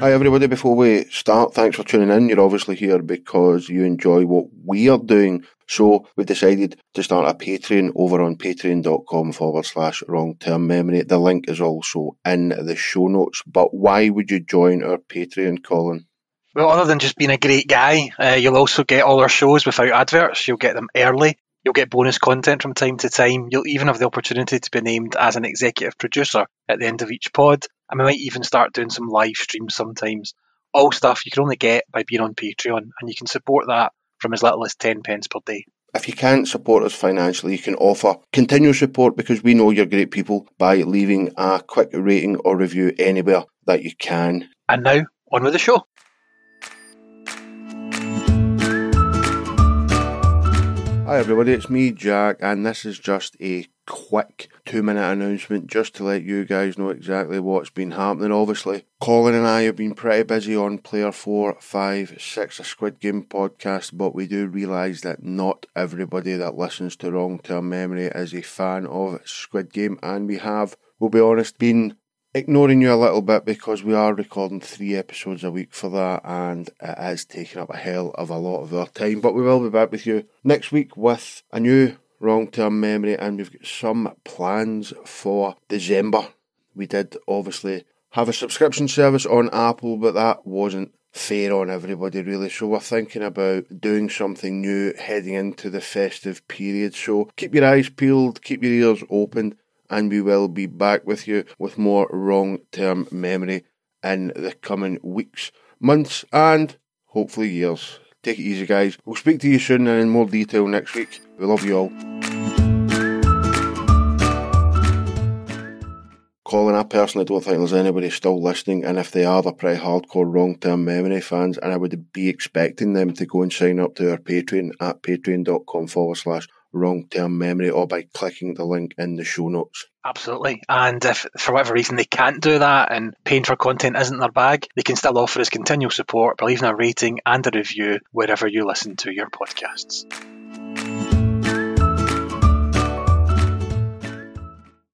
Hi, everybody. Before we start, thanks for tuning in. You're obviously here because you enjoy what we are doing. So we've decided to start a Patreon over on patreon.com forward slash wrong term memory. The link is also in the show notes. But why would you join our Patreon, Colin? Well, other than just being a great guy, uh, you'll also get all our shows without adverts. You'll get them early. You'll get bonus content from time to time. You'll even have the opportunity to be named as an executive producer at the end of each pod. And we might even start doing some live streams sometimes. All stuff you can only get by being on Patreon, and you can support that from as little as 10 pence per day. If you can't support us financially, you can offer continuous support because we know you're great people by leaving a quick rating or review anywhere that you can. And now, on with the show. Hi everybody, it's me Jack and this is just a quick two minute announcement just to let you guys know exactly what's been happening. Obviously, Colin and I have been pretty busy on Player 4, 5, 6, a Squid Game podcast, but we do realise that not everybody that listens to Wrong Term Memory is a fan of Squid Game and we have, we'll be honest, been ignoring you a little bit because we are recording three episodes a week for that and it is taking up a hell of a lot of our time. But we will be back with you next week with a new wrong term memory and we've got some plans for December. We did obviously have a subscription service on Apple, but that wasn't fair on everybody really. So we're thinking about doing something new heading into the festive period. So keep your eyes peeled, keep your ears open and we will be back with you with more wrong term memory in the coming weeks, months, and hopefully years. Take it easy, guys. We'll speak to you soon and in more detail next week. We love you all. Colin, I personally don't think there's anybody still listening, and if they are, they're pretty hardcore wrong term memory fans, and I would be expecting them to go and sign up to our Patreon at patreon.com forward slash wrong term memory or by clicking the link in the show notes. Absolutely. And if for whatever reason they can't do that and paying for content isn't their bag, they can still offer us continual support by leaving a rating and a review wherever you listen to your podcasts.